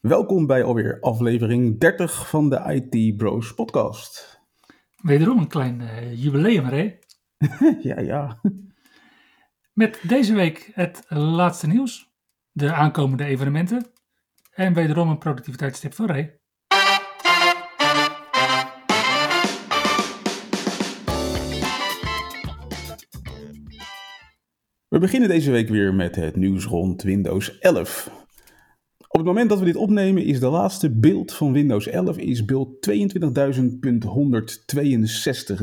Welkom bij alweer aflevering 30 van de IT Bros podcast. Wederom een klein uh, jubileum, Ray. ja, ja. Met deze week het laatste nieuws, de aankomende evenementen en wederom een productiviteitstip van Ray. We beginnen deze week weer met het nieuws rond Windows 11. Op het moment dat we dit opnemen is de laatste beeld van Windows 11 is beeld 22.162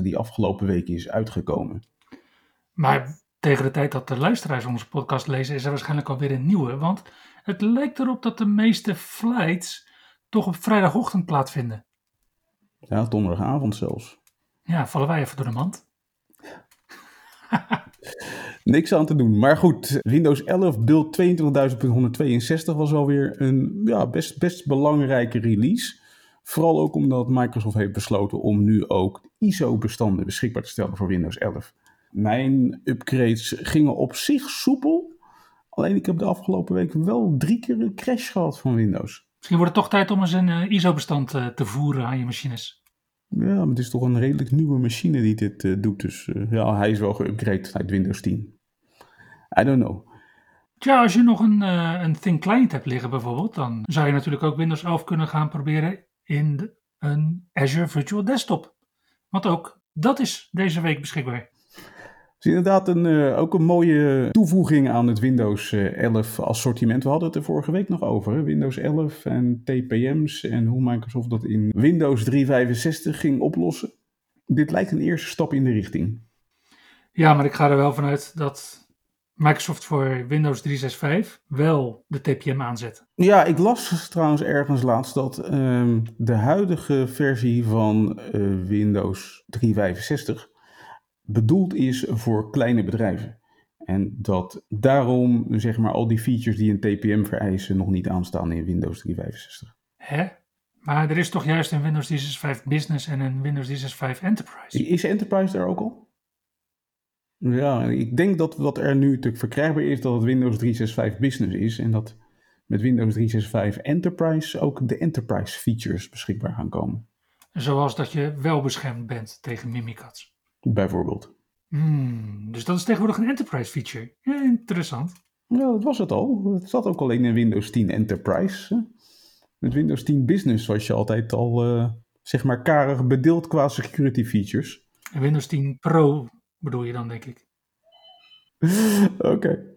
die afgelopen week is uitgekomen. Maar tegen de tijd dat de luisteraars onze podcast lezen is er waarschijnlijk alweer een nieuwe, want het lijkt erop dat de meeste flights toch op vrijdagochtend plaatsvinden. Ja, donderdagavond zelfs. Ja, vallen wij even door de mand. Niks aan te doen. Maar goed, Windows 11 beeld 22.162 was alweer een ja, best, best belangrijke release. Vooral ook omdat Microsoft heeft besloten om nu ook ISO-bestanden beschikbaar te stellen voor Windows 11. Mijn upgrades gingen op zich soepel. Alleen ik heb de afgelopen week wel drie keer een crash gehad van Windows. Misschien wordt het toch tijd om eens een eh, ISO-bestand eh, te voeren aan je machines. Ja, maar het is toch een redelijk nieuwe machine die dit uh, doet. Dus uh, ja, hij is wel geüpgraded uit Windows 10. I don't know. Tja, als je nog een, uh, een Thin Client hebt liggen bijvoorbeeld, dan zou je natuurlijk ook Windows 11 kunnen gaan proberen in de, een Azure Virtual Desktop. Want ook dat is deze week beschikbaar. Het is inderdaad een, uh, ook een mooie toevoeging aan het Windows 11 assortiment. We hadden het er vorige week nog over. Hè? Windows 11 en TPM's en hoe Microsoft dat in Windows 365 ging oplossen. Dit lijkt een eerste stap in de richting. Ja, maar ik ga er wel vanuit dat Microsoft voor Windows 365 wel de TPM aanzet. Ja, ik las trouwens ergens laatst dat um, de huidige versie van uh, Windows 365 bedoeld is voor kleine bedrijven. En dat daarom zeg maar al die features die een TPM vereisen nog niet aanstaan in Windows 365. Hè? Maar er is toch juist een Windows 365 Business en een Windows 365 Enterprise? Is Enterprise daar ook al? Ja, ik denk dat wat er nu natuurlijk verkrijgbaar is, dat het Windows 365 Business is. En dat met Windows 365 Enterprise ook de Enterprise features beschikbaar gaan komen. Zoals dat je wel beschermd bent tegen Mimikatz. Bijvoorbeeld. Hmm, dus dat is tegenwoordig een Enterprise feature. Ja, interessant. Ja, dat was het al. Het zat ook alleen in Windows 10 Enterprise. Met Windows 10 Business was je altijd al, uh, zeg maar, karig bedeeld qua security features. En Windows 10 Pro bedoel je dan, denk ik. Oké. Okay.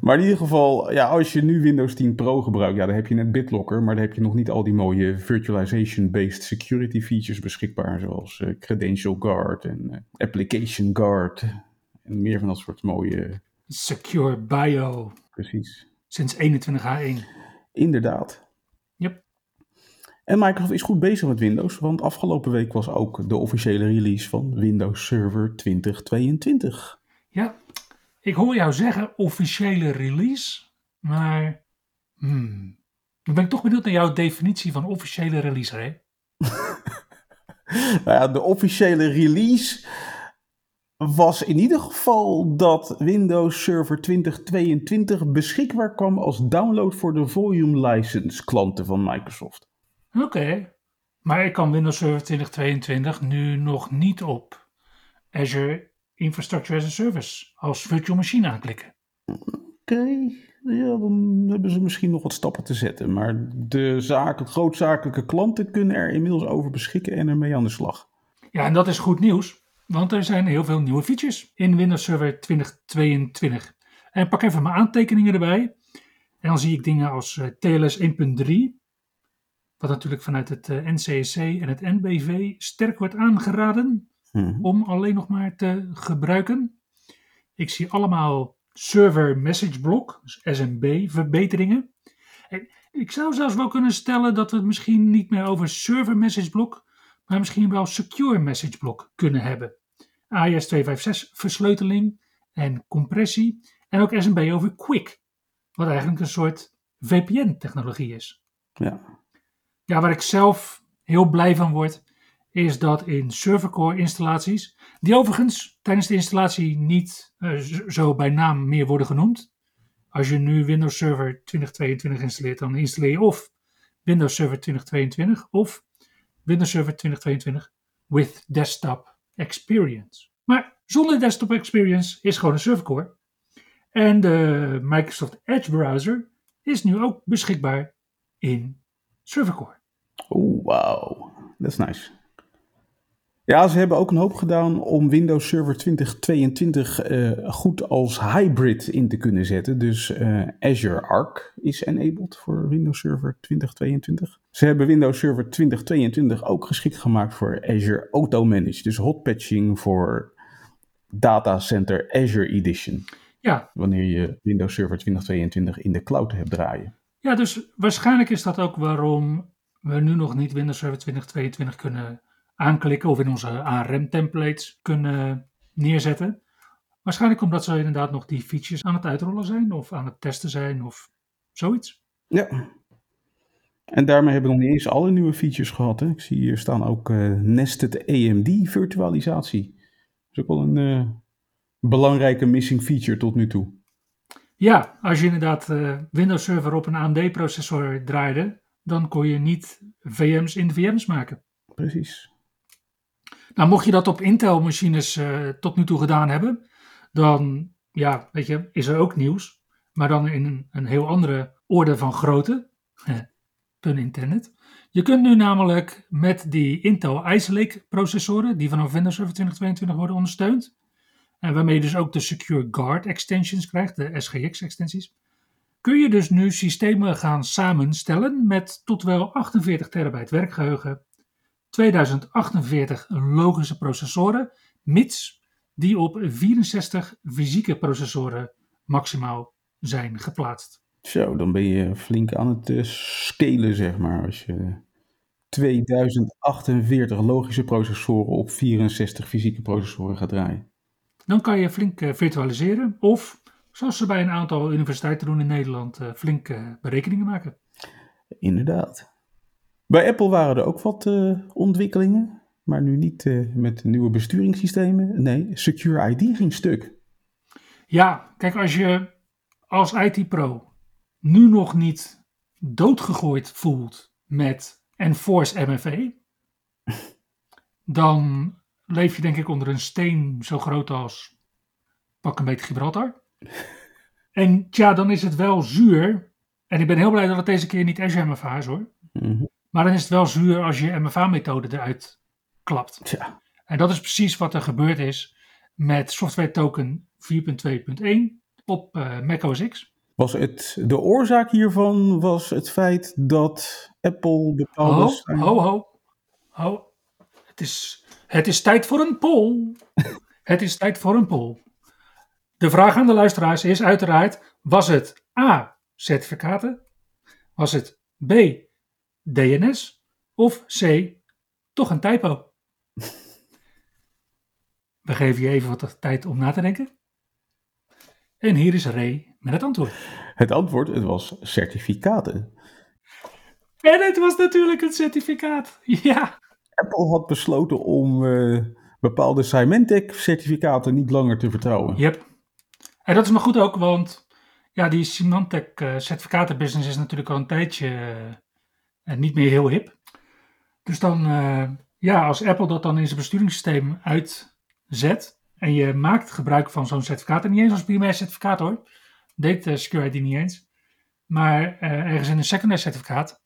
Maar in ieder geval, ja, als je nu Windows 10 Pro gebruikt, ja, dan heb je net BitLocker, maar dan heb je nog niet al die mooie virtualization-based security features beschikbaar, zoals uh, Credential Guard en uh, Application Guard en meer van dat soort mooie... Secure Bio. Precies. Sinds 21H1. Inderdaad. En Microsoft is goed bezig met Windows, want afgelopen week was ook de officiële release van Windows Server 2022. Ja, ik hoor jou zeggen officiële release, maar hmm, dan ben ik toch benieuwd naar jouw definitie van officiële release, hè? nou ja, de officiële release was in ieder geval dat Windows Server 2022 beschikbaar kwam als download voor de volume license klanten van Microsoft. Oké, okay. maar ik kan Windows Server 2022 nu nog niet op Azure Infrastructure as a Service als virtual machine aanklikken. Oké, okay. ja, dan hebben ze misschien nog wat stappen te zetten. Maar de zaken, grootzakelijke klanten kunnen er inmiddels over beschikken en ermee aan de slag. Ja, en dat is goed nieuws, want er zijn heel veel nieuwe features in Windows Server 2022. En pak even mijn aantekeningen erbij. En dan zie ik dingen als uh, TLS 1.3, wat natuurlijk vanuit het uh, NCSC en het NBV sterk wordt aangeraden Mhm. om alleen nog maar te gebruiken. Ik zie allemaal server message block, dus SMB verbeteringen. En ik zou zelfs wel kunnen stellen dat we het misschien niet meer over server message block, maar misschien wel secure message block kunnen hebben. AES-256 versleuteling en compressie en ook SMB over Quick, wat eigenlijk een soort VPN-technologie is. Ja. Ja, waar ik zelf heel blij van word, is dat in servercore installaties, die overigens tijdens de installatie niet uh, zo bij naam meer worden genoemd. Als je nu Windows Server 2022 installeert, dan installeer je of Windows Server 2022 of Windows Server 2022 with Desktop Experience. Maar zonder Desktop Experience is gewoon een servercore. En de Microsoft Edge browser is nu ook beschikbaar in servercore. Oh, wow. Dat is nice. Ja, ze hebben ook een hoop gedaan om Windows Server 2022 uh, eh, goed als hybrid in te kunnen zetten. Dus uh, Azure Arc is enabled voor Windows Server 2022. Ze hebben Windows Server 2022 ook geschikt gemaakt voor Azure Auto Manage. Dus hot patching voor Data Center Azure Edition. Ja. Wanneer je Windows Server 2022 in de cloud hebt draaien. Ja, dus waarschijnlijk is dat ook waarom we nu nog niet Windows Server 2022 kunnen aanklikken of in onze ARM-templates kunnen neerzetten. Waarschijnlijk omdat ze inderdaad nog die features aan het uitrollen zijn of aan het testen zijn of zoiets. Ja. En daarmee hebben we nog niet eens alle nieuwe features gehad. Hè? Ik zie hier staan ook uh, Nested AMD virtualisatie. Dat is ook wel een uh, belangrijke missing feature tot nu toe. Ja, als je inderdaad uh, Windows Server op een AMD-processor draaide, dan kon je niet VM's in de VM's maken. Precies. Nou, mocht je dat op Intel-machines uh, tot nu toe gedaan hebben, dan ja, weet je, is er ook nieuws. Maar dan in een, een heel andere orde van grootte. Pun internet. Je kunt nu namelijk met die Intel Ice Lake processoren, die vanaf Windows Server 2022 worden ondersteund, en waarmee je dus ook de Secure Guard extensions krijgt, de SGX extensies, kun je dus nu systemen gaan samenstellen met tot wel 48 terabyte werkgeheugen 2048 logische processoren, mits die op 64 fysieke processoren maximaal zijn geplaatst. Zo, dan ben je flink aan het uh, scalen, zeg maar. Als je 2048 logische processoren op 64 fysieke processoren gaat draaien. Dan kan je flink uh, virtualiseren of, zoals ze bij een aantal universiteiten doen in Nederland, uh, flink berekeningen maken. Inderdaad. Bij Apple waren er ook wat uh, ontwikkelingen, maar nu niet met nieuwe besturingssystemen. Nee, Secure ID ging stuk. Ja, kijk, als je als IT-pro nu nog niet doodgegooid voelt met Enforce MFA, dan leef je denk ik onder een steen zo groot als pak een beetje Gibraltar. En tja, dan is het wel zuur. En ik ben heel blij dat het deze keer niet Azure MFA is hoor. Mm -hmm. Maar dan is het wel zuur als je MFA-methode eruit klapt. Ja. En dat is precies wat er gebeurd is met software token 4.2.1 op uh, Mac OS X. Was het, de oorzaak hiervan was het feit dat Apple bepaalde... Ho, ho, ho. ho. Het, is, het is tijd voor een poll. het is tijd voor een poll. De vraag aan de luisteraars is uiteraard, was het A, certificaten? Was het B, DNS of C, toch een typo? We geven je even wat tijd om na te denken. En hier is Ray met het antwoord. Het antwoord, het was certificaten. En het was natuurlijk een certificaat, ja. Apple had besloten om uh, bepaalde Symantec certificaten niet langer te vertrouwen. Yep. En dat is maar goed ook, want ja, die Symantec uh, certificatenbusiness is natuurlijk al een tijdje en niet meer heel hip. Dus dan, uh, ja, als Apple dat dan in zijn besturingssysteem uitzet en je maakt gebruik van zo'n certificaat, en niet eens als primair certificaat hoor, deed uh, Security niet eens, maar ergens in een secundair certificaat,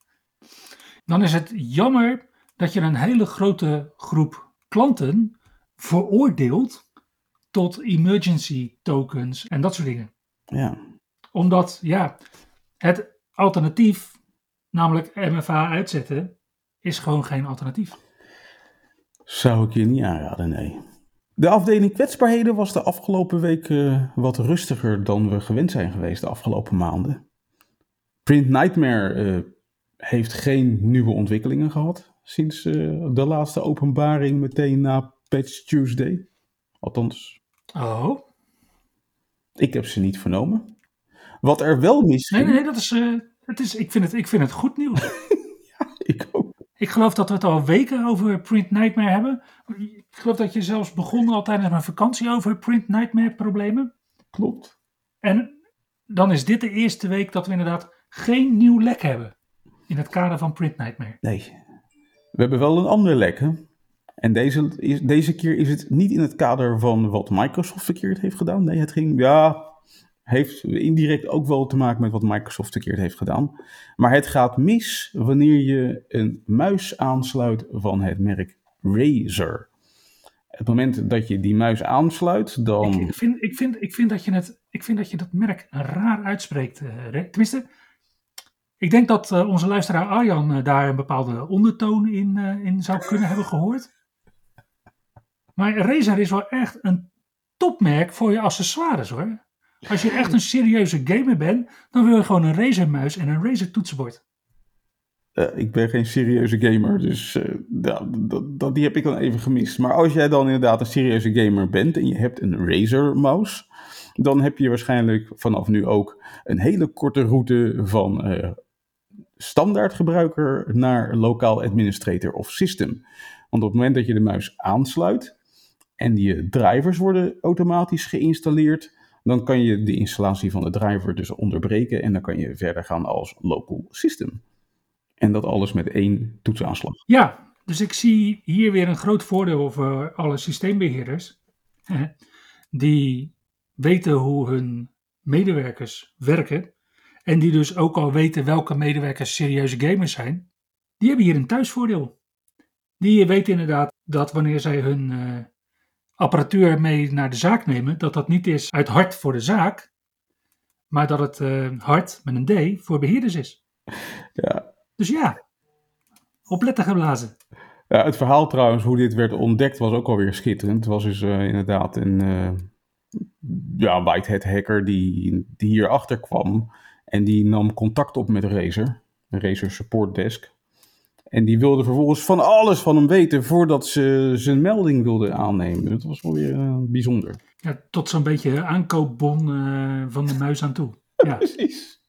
dan is het jammer dat je een hele grote groep klanten veroordeelt tot emergency tokens en dat soort dingen. Ja. Omdat, ja, het alternatief namelijk MFA uitzetten, is gewoon geen alternatief. Zou ik je niet aanraden, nee. De afdeling kwetsbaarheden was de afgelopen week uh, wat rustiger dan we gewend zijn geweest de afgelopen maanden. Print Nightmare uh, heeft geen nieuwe ontwikkelingen gehad. Sinds uh, de laatste openbaring meteen na Patch Tuesday. Althans. Oh. Ik heb ze niet vernomen. Wat er wel mis. Nee, nee, dat is. Uh, het is ik, vind het, ik vind het goed nieuws. ja, ik ook. Ik geloof dat we het al weken over Print Nightmare hebben. Ik geloof dat je zelfs begon al tijdens mijn vakantie over Print Nightmare problemen. Klopt. En dan is dit de eerste week dat we inderdaad geen nieuw lek hebben. In het kader van Print Nightmare. Nee. We hebben wel een ander lek, hè? En deze, deze keer is het niet in het kader van wat Microsoft verkeerd heeft gedaan. Nee, het ging, ja, heeft indirect ook wel te maken met wat Microsoft verkeerd heeft gedaan. Maar het gaat mis wanneer je een muis aansluit van het merk Razer. Het moment dat je die muis aansluit, dan. Ik vind, ik vind, ik vind, dat, je het, ik vind dat je dat merk raar uitspreekt. Uh, tenminste, ik denk dat uh, onze luisteraar Arjan uh, daar een bepaalde ondertoon in, in zou kunnen hebben gehoord. Maar Razer is wel echt een topmerk voor je accessoires hoor. Als je echt een serieuze gamer bent, dan wil je gewoon een Razer muis en een Razer toetsenbord. Uh, ik ben geen serieuze gamer, dus uh, dat, die heb ik dan even gemist. Maar als jij dan inderdaad een serieuze gamer bent en je hebt een Razer mouse, dan heb je waarschijnlijk vanaf nu ook een hele korte route van uh, standaard gebruiker naar lokaal administrator of system. Want op het moment dat je de muis aansluit en die drivers worden automatisch geïnstalleerd, dan kan je de installatie van de driver dus onderbreken en dan kan je verder gaan als local system. En dat alles met één toetsaanslag. Ja, dus ik zie hier weer een groot voordeel voor alle systeembeheerders. Die weten hoe hun medewerkers werken. En die dus ook al weten welke medewerkers serieuze gamers zijn. Die hebben hier een thuisvoordeel. Die weten inderdaad dat wanneer zij hun uh, apparatuur mee naar de zaak nemen, dat dat niet is uit hart voor de zaak, maar dat het uh, hart met een D voor beheerders is. Ja. Dus ja, opletten geblazen. Ja, het verhaal trouwens, hoe dit werd ontdekt, was ook alweer schitterend. Het was dus uh, inderdaad een uh, ja, whitehead hacker die, die hierachter kwam. En die nam contact op met Razer, een Razer support desk. En die wilde vervolgens van alles van hem weten voordat ze zijn melding wilde aannemen. Dat was wel weer uh, bijzonder. Ja, tot zo'n beetje aankoopbon uh, van de muis aan toe. Ja, precies.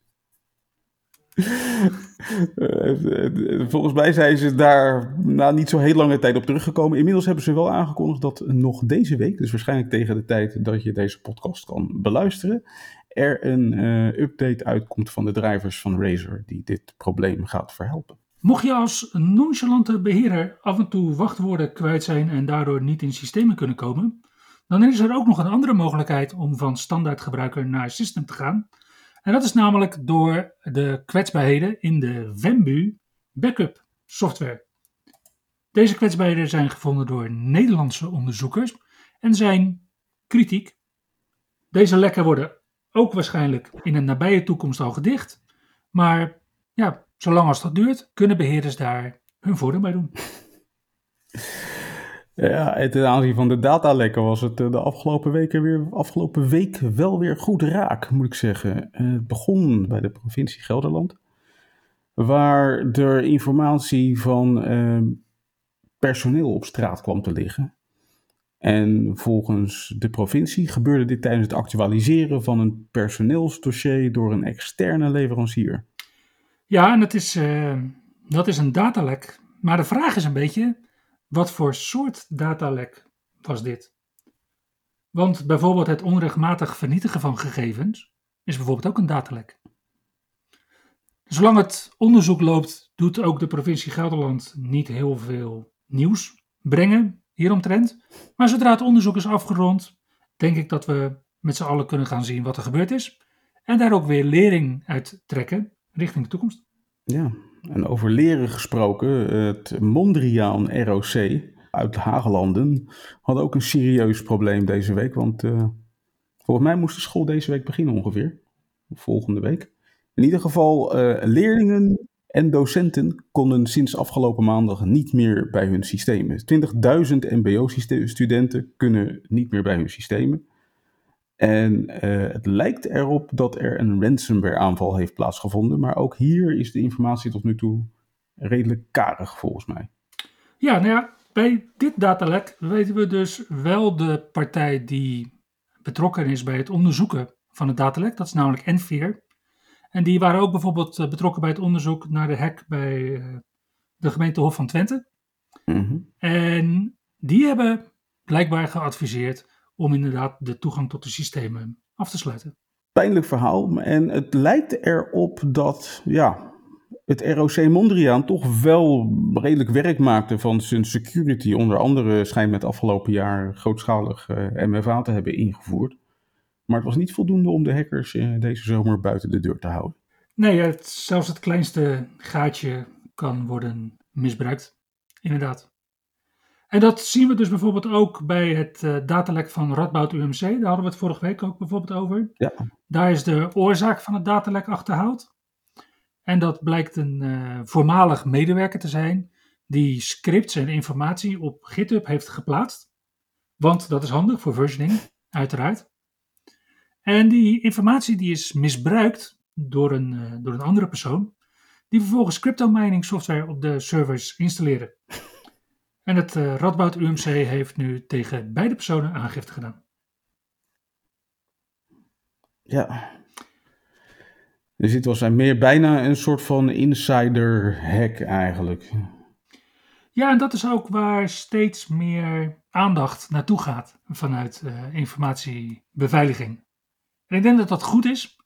Volgens mij zijn ze daar na niet zo heel lange tijd op teruggekomen. Inmiddels hebben ze wel aangekondigd dat nog deze week, dus waarschijnlijk tegen de tijd dat je deze podcast kan beluisteren, er een uh, update uitkomt van de drivers van Razer die dit probleem gaat verhelpen. Mocht je als nonchalante beheerder af en toe wachtwoorden kwijt zijn en daardoor niet in systemen kunnen komen, dan is er ook nog een andere mogelijkheid om van standaard gebruiker naar system te gaan. En dat is namelijk door de kwetsbaarheden in de Vembu backup software. Deze kwetsbaarheden zijn gevonden door Nederlandse onderzoekers en zijn kritiek. Deze lekken worden ook waarschijnlijk in een nabije toekomst al gedicht, maar ja, Zolang als dat duurt, kunnen beheerders daar hun voordeel bij doen. Ja, ten aanzien van de datalekken was het eh, de afgelopen, weken weer, afgelopen week wel weer goed raak, moet ik zeggen. Eh, het begon bij de provincie Gelderland, waar er informatie van eh, personeel op straat kwam te liggen. En volgens de provincie gebeurde dit tijdens het actualiseren van een personeelsdossier door een externe leverancier. Ja, en dat is, uh, dat is een datalek. Maar de vraag is een beetje, wat voor soort datalek was dit? Want bijvoorbeeld het onrechtmatig vernietigen van gegevens is bijvoorbeeld ook een datalek. Zolang het onderzoek loopt, doet ook de provincie Gelderland niet heel veel nieuws brengen hieromtrent. Maar zodra het onderzoek is afgerond, denk ik dat we met z'n allen kunnen gaan zien wat er gebeurd is. En daar ook weer lering uit trekken richting de toekomst. Ja, en over leren gesproken, het Mondriaan ROC uit Hagelanden had ook een serieus probleem deze week. Want uh, volgens mij moest de school deze week beginnen ongeveer. Volgende week. In ieder geval, uh, leerlingen en docenten konden sinds afgelopen maandag niet meer bij hun systemen. 20.000 MBO-studenten kunnen niet meer bij hun systemen. En uh, het lijkt erop dat er een ransomware aanval heeft plaatsgevonden. Maar ook hier is de informatie tot nu toe redelijk karig volgens mij. Ja, nou ja, bij dit datalek weten we dus wel de partij die betrokken is bij het onderzoeken van het datalek. Dat is namelijk Enveer. En die waren ook bijvoorbeeld eh, betrokken bij het onderzoek naar de hack bij eh, de gemeente Hof van Twente. Mhm. En die hebben blijkbaar geadviseerd om inderdaad de toegang tot de systemen af te sluiten. Pijnlijk verhaal. En het lijkt erop dat ja, het ROC Mondriaan toch wel redelijk werk maakte van zijn security. Onder andere schijnt met afgelopen jaar grootschalig eh, MFA te hebben ingevoerd. Maar het was niet voldoende om de hackers eh, deze zomer buiten de deur te houden. Nee, het, zelfs het kleinste gaatje kan worden misbruikt. Inderdaad. En dat zien we dus bijvoorbeeld ook bij het eh, datalek van Radboud UMC. Daar hadden we het vorige week ook bijvoorbeeld over. Ja. Daar is de oorzaak van het datalek achterhaald. En dat blijkt een eh, voormalig medewerker te zijn die scripts en informatie op GitHub heeft geplaatst. Want dat is handig voor versioning, uiteraard. En die informatie die is misbruikt door een, eh, door een andere persoon, die vervolgens crypto mining software op de servers installeren. En het uh, Radboud UMC heeft nu tegen beide personen aangifte gedaan. Ja. Dus dit was meer bijna een soort van insider hack eigenlijk. Ja, en dat is ook waar steeds meer aandacht naartoe gaat vanuit uh, informatiebeveiliging. En ik denk dat dat goed is.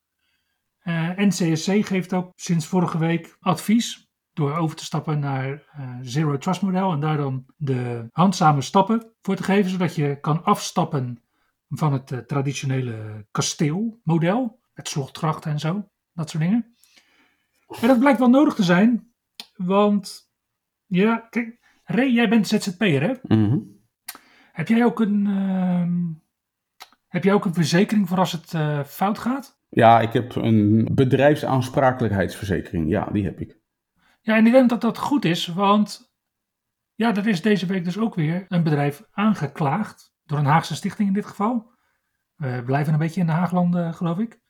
Uh, NCSC geeft ook sinds vorige week advies door over te stappen naar uh, Zero Trust model en daar dan de handzame stappen voor te geven, zodat je kan afstappen van het uh, traditionele kasteelmodel, met slotgrachten en zo, dat soort dingen. En dat blijkt wel nodig te zijn, want ja, kijk, Ray, jij bent ZZP'er hè? Mm -hmm. Heb jij ook een, uh, heb jij ook een verzekering voor als het uh, fout gaat? Ja, ik heb een bedrijfsaansprakelijkheidsverzekering, ja, die heb ik. Ja, en ik denk dat dat goed is, want ja, er is deze week dus ook weer een bedrijf aangeklaagd, door een Haagse stichting in dit geval. We blijven een beetje in de Haaglanden, geloof ik.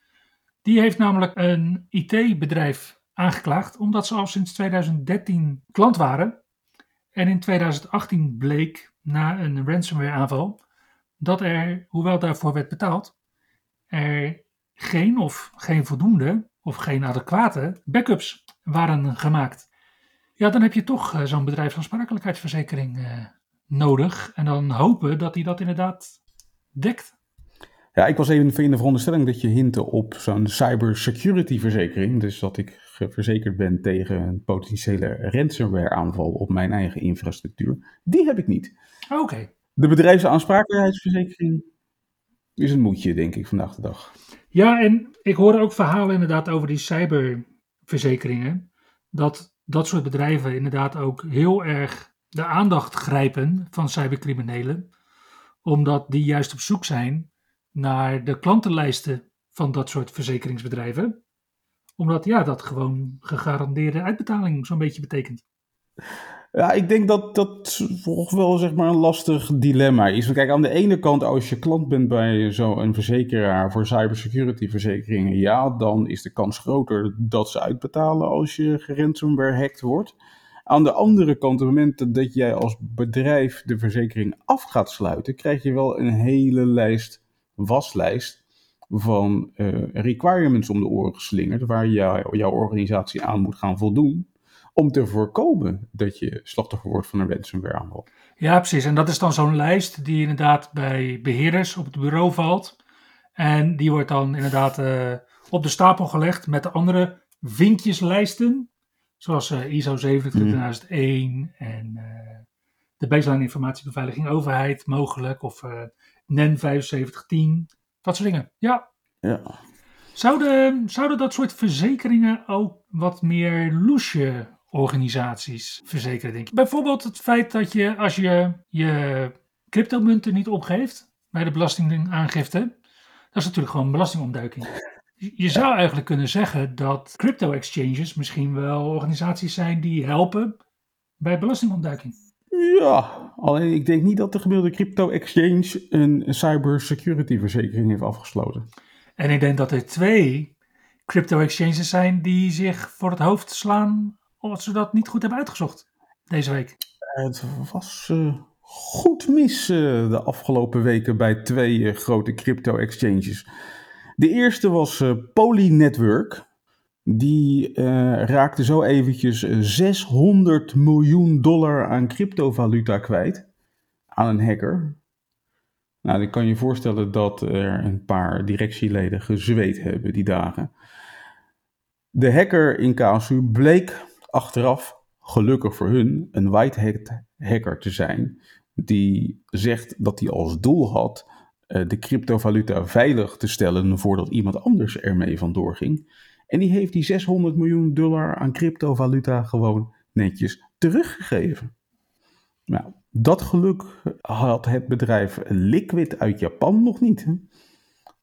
Die heeft namelijk een IT-bedrijf aangeklaagd, omdat ze al sinds 2013 klant waren. En in 2018 bleek, na een ransomware aanval, dat er, hoewel daarvoor werd betaald, er geen of geen voldoende of geen adequate backups waren gemaakt. Ja, dan heb je toch uh, zo'n bedrijfsaansprakelijkheidsverzekering uh, nodig. En dan hopen dat hij dat inderdaad dekt. Ja, ik was even in de veronderstelling dat je hintte op zo'n cybersecurity verzekering. Dus dat ik verzekerd ben tegen een potentiële ransomware aanval op mijn eigen infrastructuur. Die heb ik niet. Oké. Okay. De bedrijfsaansprakelijkheidsverzekering is een moedje, denk ik, vandaag de dag. Ja, en ik hoorde ook verhalen inderdaad over die cyberverzekeringen. Dat dat soort bedrijven inderdaad ook heel erg de aandacht grijpen van cybercriminelen, omdat die juist op zoek zijn naar de klantenlijsten van dat soort verzekeringsbedrijven. Omdat ja, dat gewoon gegarandeerde uitbetaling zo'n beetje betekent. Ja, ik denk dat dat toch wel zeg maar een lastig dilemma is. Kijk, aan de ene kant, als je klant bent bij zo'n verzekeraar voor cybersecurity verzekeringen, ja, dan is de kans groter dat ze uitbetalen als je geransomware hacked wordt. Aan de andere kant, op het moment dat jij als bedrijf de verzekering af gaat sluiten, krijg je wel een hele lijst, waslijst van uh, requirements om de oren geslingerd, waar jou, jouw organisatie aan moet gaan voldoen om te voorkomen dat je slachtoffer wordt van een ransomware aanval. Ja, precies. En dat is dan zo'n lijst die inderdaad bij beheerders op het bureau valt. En die wordt dan inderdaad uh, op de stapel gelegd met de andere vinkjeslijsten. Zoals uh, ISO 27001 mm. en uh, de baseline informatiebeveiliging overheid mogelijk. Of NEN 7510. Dat soort dingen. Ja. Ja. Zouden, zouden dat soort verzekeringen ook wat meer loesje organisaties verzekeren, denk ik. Bijvoorbeeld het feit dat je, als je je cryptomunten niet opgeeft bij de belastingaangifte, dat is natuurlijk gewoon belastingontduiking. Je zou eigenlijk kunnen zeggen dat crypto-exchanges misschien wel organisaties zijn die helpen bij belastingontduiking. Ja, alleen ik denk niet dat de gemiddelde crypto-exchange een cybersecurity verzekering heeft afgesloten. En ik denk dat er twee crypto-exchanges zijn die zich voor het hoofd slaan omdat ze dat niet goed hebben uitgezocht. deze week? Het was uh, goed mis uh, de afgelopen weken bij twee uh, grote crypto-exchanges. De eerste was Poly Network. Die raakte zo eventjes 600 miljoen dollar aan cryptovaluta kwijt aan een hacker. Nou, dan kan je voorstellen dat er een paar directieleden gezweet hebben die dagen. De hacker in Casu bleek achteraf, gelukkig voor hun, een white hacker te zijn. Die zegt dat hij als doel had uh, de cryptovaluta veilig te stellen voordat iemand anders ermee vandoor ging. En die heeft die 600 miljoen dollar aan cryptovaluta gewoon netjes teruggegeven. Nou, dat geluk had het bedrijf Liquid uit Japan nog niet.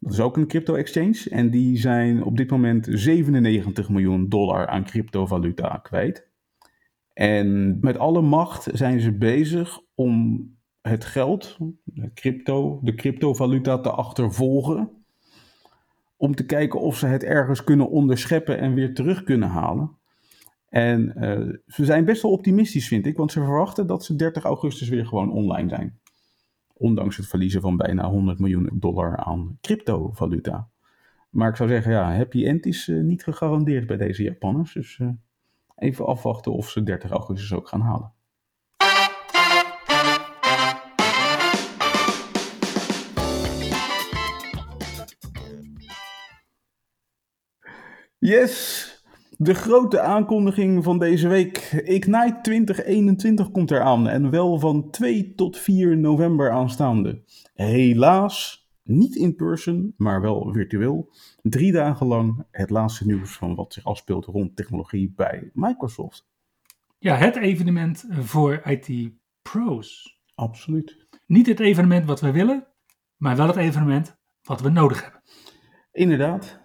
Dat is ook een crypto-exchange en die zijn op dit moment 97 miljoen dollar aan cryptovaluta kwijt. En met alle macht zijn ze bezig om het geld, de, crypto, de cryptovaluta te achtervolgen. Om te kijken of ze het ergens kunnen onderscheppen en weer terug kunnen halen. En uh, ze zijn best wel optimistisch, vind ik, want ze verwachten dat ze 30 augustus weer gewoon online zijn. Ondanks het verliezen van bijna 100 miljoen dollar aan cryptovaluta. Maar ik zou zeggen, ja, happy end is uh, niet gegarandeerd bij deze Japanners. Dus uh, even afwachten of ze 30 augustus ook gaan halen. Yes, de grote aankondiging van deze week. Ignite 2021 komt eraan en wel van 2 tot 4 november aanstaande. Helaas niet in person, maar wel virtueel. Drie dagen lang het laatste nieuws van wat zich afspeelt rond technologie bij Microsoft. Ja, het evenement voor IT-pro's. Absoluut. Niet het evenement wat we willen, maar wel het evenement wat we nodig hebben. Inderdaad.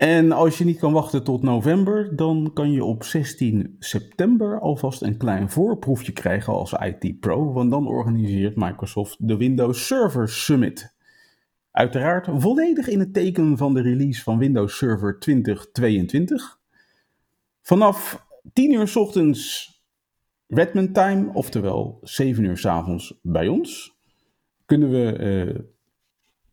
En als je niet kan wachten tot november, dan kan je op 16 september alvast een klein voorproefje krijgen als IT Pro, want dan organiseert Microsoft de Windows Server Summit. Uiteraard volledig in het teken van de release van Windows Server 2022. Vanaf 10 uur s ochtends Redmond Time, oftewel 7 uur s avonds bij ons, kunnen we uh,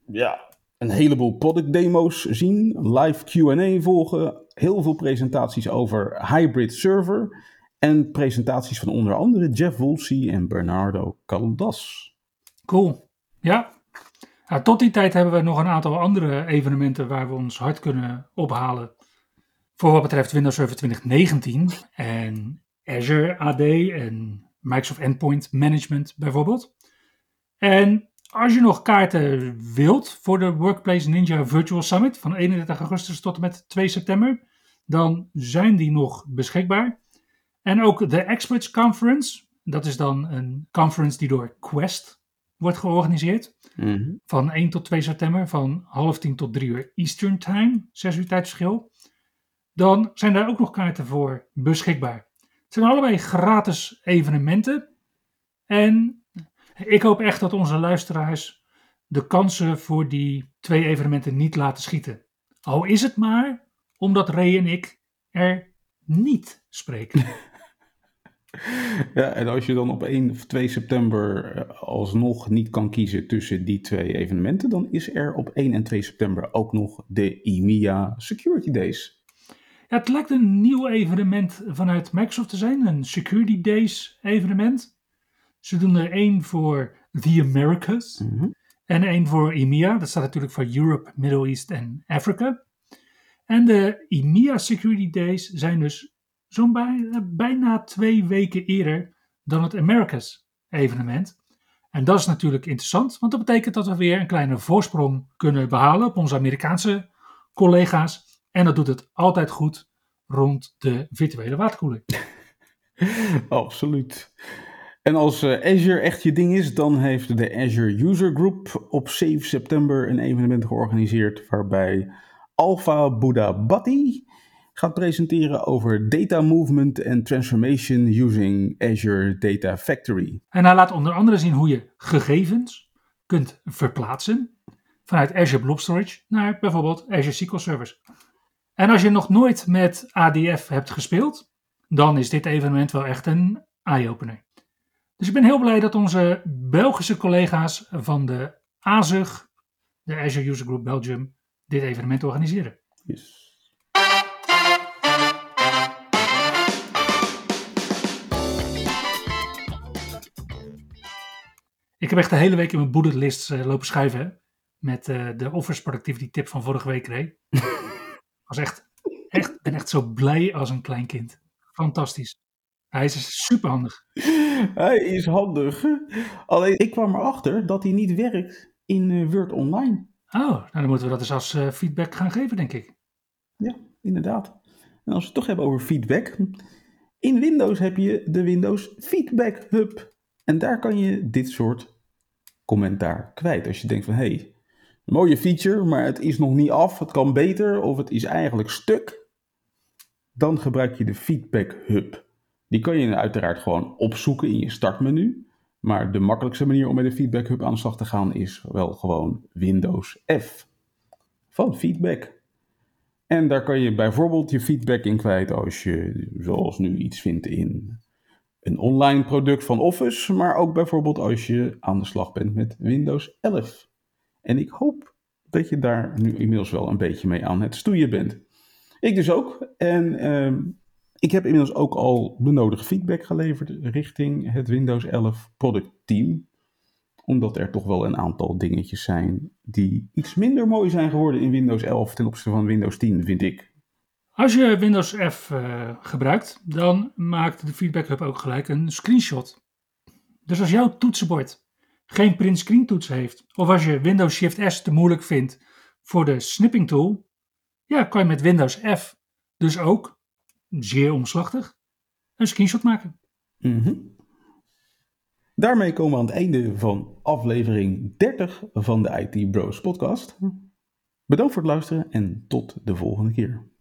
ja, een heleboel product demo's zien, live Q&A volgen, heel veel presentaties over hybrid server en presentaties van onder andere Jeff Woolsey en Bernardo Caldas. Cool. Ja. Nou, tot die tijd hebben we nog een aantal andere evenementen waar we ons hard kunnen ophalen. Voor wat betreft Windows Server 2019 en Azure AD en Microsoft Endpoint Management bijvoorbeeld. En als je nog kaarten wilt voor de Workplace Ninja Virtual Summit van 31 augustus tot en met 2 september, dan zijn die nog beschikbaar. En ook de Experts Conference, dat is dan een conference die door Quest wordt georganiseerd. Mhm. Van 1 tot 2 september, van half 10 tot 3 uur Eastern Time, 6 uur tijdverschil. Dan zijn daar ook nog kaarten voor beschikbaar. Het zijn allebei gratis evenementen. En ik hoop echt dat onze luisteraars de kansen voor die twee evenementen niet laten schieten. Al is het maar omdat Ray en ik er niet spreken. Ja, en als je dan op 1 of 2 september eh, alsnog niet kan kiezen tussen die twee evenementen, dan is er op 1 en 2 september ook nog de EMEA Security Days. Ja, het lijkt een nieuw evenement vanuit Microsoft te zijn, een Security Days evenement. Ze doen er één voor The Americas Mhm. en één voor EMEA. Dat staat natuurlijk voor Europe, Middle East en Africa. En de EMEA Security Days zijn dus zo'n bij, bijna twee weken eerder dan het Americas evenement. En dat is natuurlijk interessant, want dat betekent dat we weer een kleine voorsprong kunnen behalen op onze Amerikaanse collega's. En dat doet het altijd goed rond de virtuele waterkoeler. Absoluut. En als uh, Azure echt je ding is, dan heeft de Azure User Group op 7 september een evenement georganiseerd waarbij Alpha Buddha Bhatti gaat presenteren over data movement en transformation using Azure Data Factory. En hij laat onder andere zien hoe je gegevens kunt verplaatsen vanuit Azure Blob Storage naar bijvoorbeeld Azure SQL Servers. En als je nog nooit met ADF hebt gespeeld, dan is dit evenement wel echt een eye-opener. Dus ik ben heel blij dat onze Belgische collega's van de AZUG, de Azure User Group Belgium, dit evenement organiseren. Yes. Ik heb echt de hele week in mijn bullet list uh, lopen schuiven. hè, Met eh, de Office Productivity tip van vorige week, Ray. was echt, echt, ben echt zo blij als een klein kind. Fantastisch. Hij is super handig. Hij is handig. Alleen ik kwam erachter dat hij niet werkt in eh, Word Online. Oh, nou dan moeten we dat eens als eh, feedback gaan geven, denk ik. Ja, inderdaad. En als we het toch hebben over feedback. In Windows heb je de Windows Feedback Hub. En daar kan je dit soort commentaar kwijt. Als je denkt van, hé, hey, mooie feature, maar het is nog niet af, het kan beter of het is eigenlijk stuk. Dan gebruik je de Feedback Hub. Die kan je uiteraard gewoon opzoeken in je startmenu. Maar de makkelijkste manier om met de Feedback Hub aan de slag te gaan is wel gewoon Windows F van Feedback. En daar kan je bijvoorbeeld je feedback in kwijt als je, zoals nu, iets vindt in een online product van Office, maar ook bijvoorbeeld als je aan de slag bent met Windows 11. En ik hoop dat je daar nu inmiddels wel een beetje mee aan het stoeien bent. Ik dus ook. En ehm, ik heb inmiddels ook al benodigd feedback geleverd richting het Windows 11 product team. Omdat er toch wel een aantal dingetjes zijn die iets minder mooi zijn geworden in Windows 11 ten opzichte van Windows 10, vind ik. Als je Windows F eh, gebruikt, dan maakt de Feedback Hub ook gelijk een screenshot. Dus als jouw toetsenbord geen print screen toets heeft, of als je Windows Shift S te moeilijk vindt voor de snipping tool, ja, kan je met Windows F dus ook, zeer omslachtig, een screenshot maken. Mhm. Daarmee komen we aan het einde van aflevering 30 van de IT Bros podcast. Bedankt voor het luisteren en tot de volgende keer.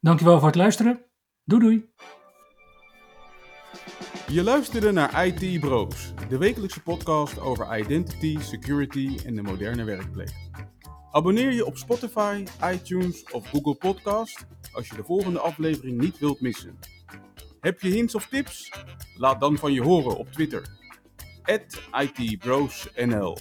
Dankjewel voor het luisteren. Doei doei. Je luisterde naar IT Bros, de wekelijkse podcast over identity, security en de moderne werkplek. Abonneer je op Spotify, iTunes of Google Podcast als je de volgende aflevering niet wilt missen. Heb je hints of tips? Laat dan van je horen op Twitter. @itbrosnl